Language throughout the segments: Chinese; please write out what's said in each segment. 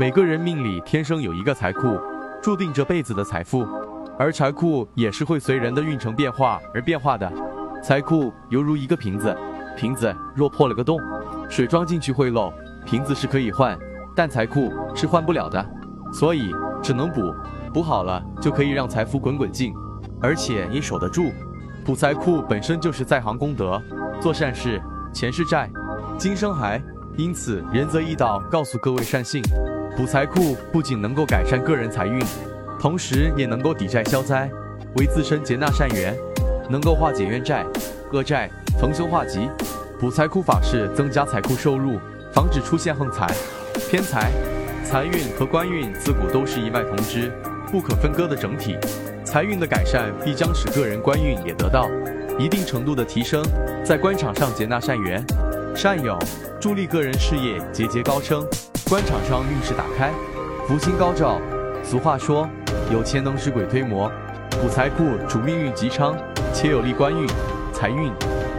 每个人命里天生有一个财库，注定这辈子的财富，而财库也是会随人的运程变化而变化的。财库犹如一个瓶子，瓶子若破了个洞，水装进去会漏，瓶子是可以换，但财库是换不了的，所以只能补，补好了就可以让财富滚滚进，而且也守得住。补财库本身就是在行功德，做善事，前世债，今生还。因此，仁泽义道告诉各位善信，补财库不仅能够改善个人财运，同时也能够抵债消灾，为自身结纳善缘，能够化解冤债、恶债，逢凶化吉。补财库法事增加财库收入，防止出现横财、偏财。财运和官运自古都是一脉同枝、不可分割的整体。财运的改善必将使个人官运也得到一定程度的提升，在官场上结纳善缘、善友。助力个人事业节节高升，官场上运势打开，福星高照。俗话说，有钱能使鬼推磨。补财库主命运极昌，且有利官运、财运，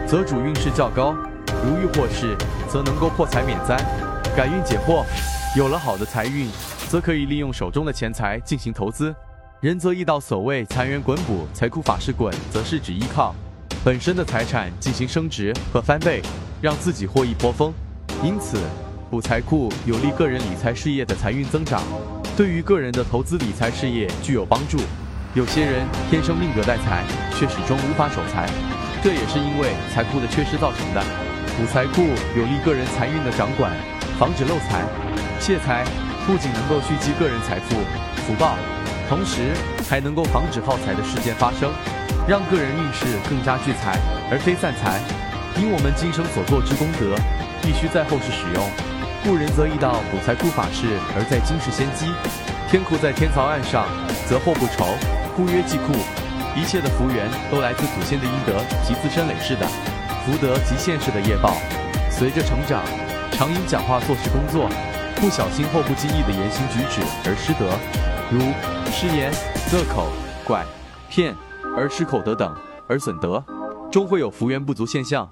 则主运势较高。如遇祸事，则能够破财免灾，改运解惑。有了好的财运，则可以利用手中的钱财进行投资。仁则易道所谓财源滚补，财库法式滚，则是指依靠本身的财产进行升值和翻倍，让自己获益颇丰。因此，补财库有利个人理财事业的财运增长，对于个人的投资理财事业具有帮助。有些人天生命格带财，却始终无法守财，这也是因为财库的缺失造成的。补财库有利个人财运的掌管，防止漏财、泄财，不仅能够蓄积个人财富福报，同时还能够防止耗财的事件发生，让个人运势更加聚财而非散财。因我们今生所做之功德。必须在后世使用，故人则易道补财库法事，而在今世先机。天库在天曹岸上，则祸不愁。故曰济库，一切的福源都来自祖先的阴德及自身累世的福德及现世的业报。随着成长，常因讲话做事工作不小心或不经意的言行举止而失德，如失言、恶口、拐、骗而失口德等，而损德，终会有福源不足现象。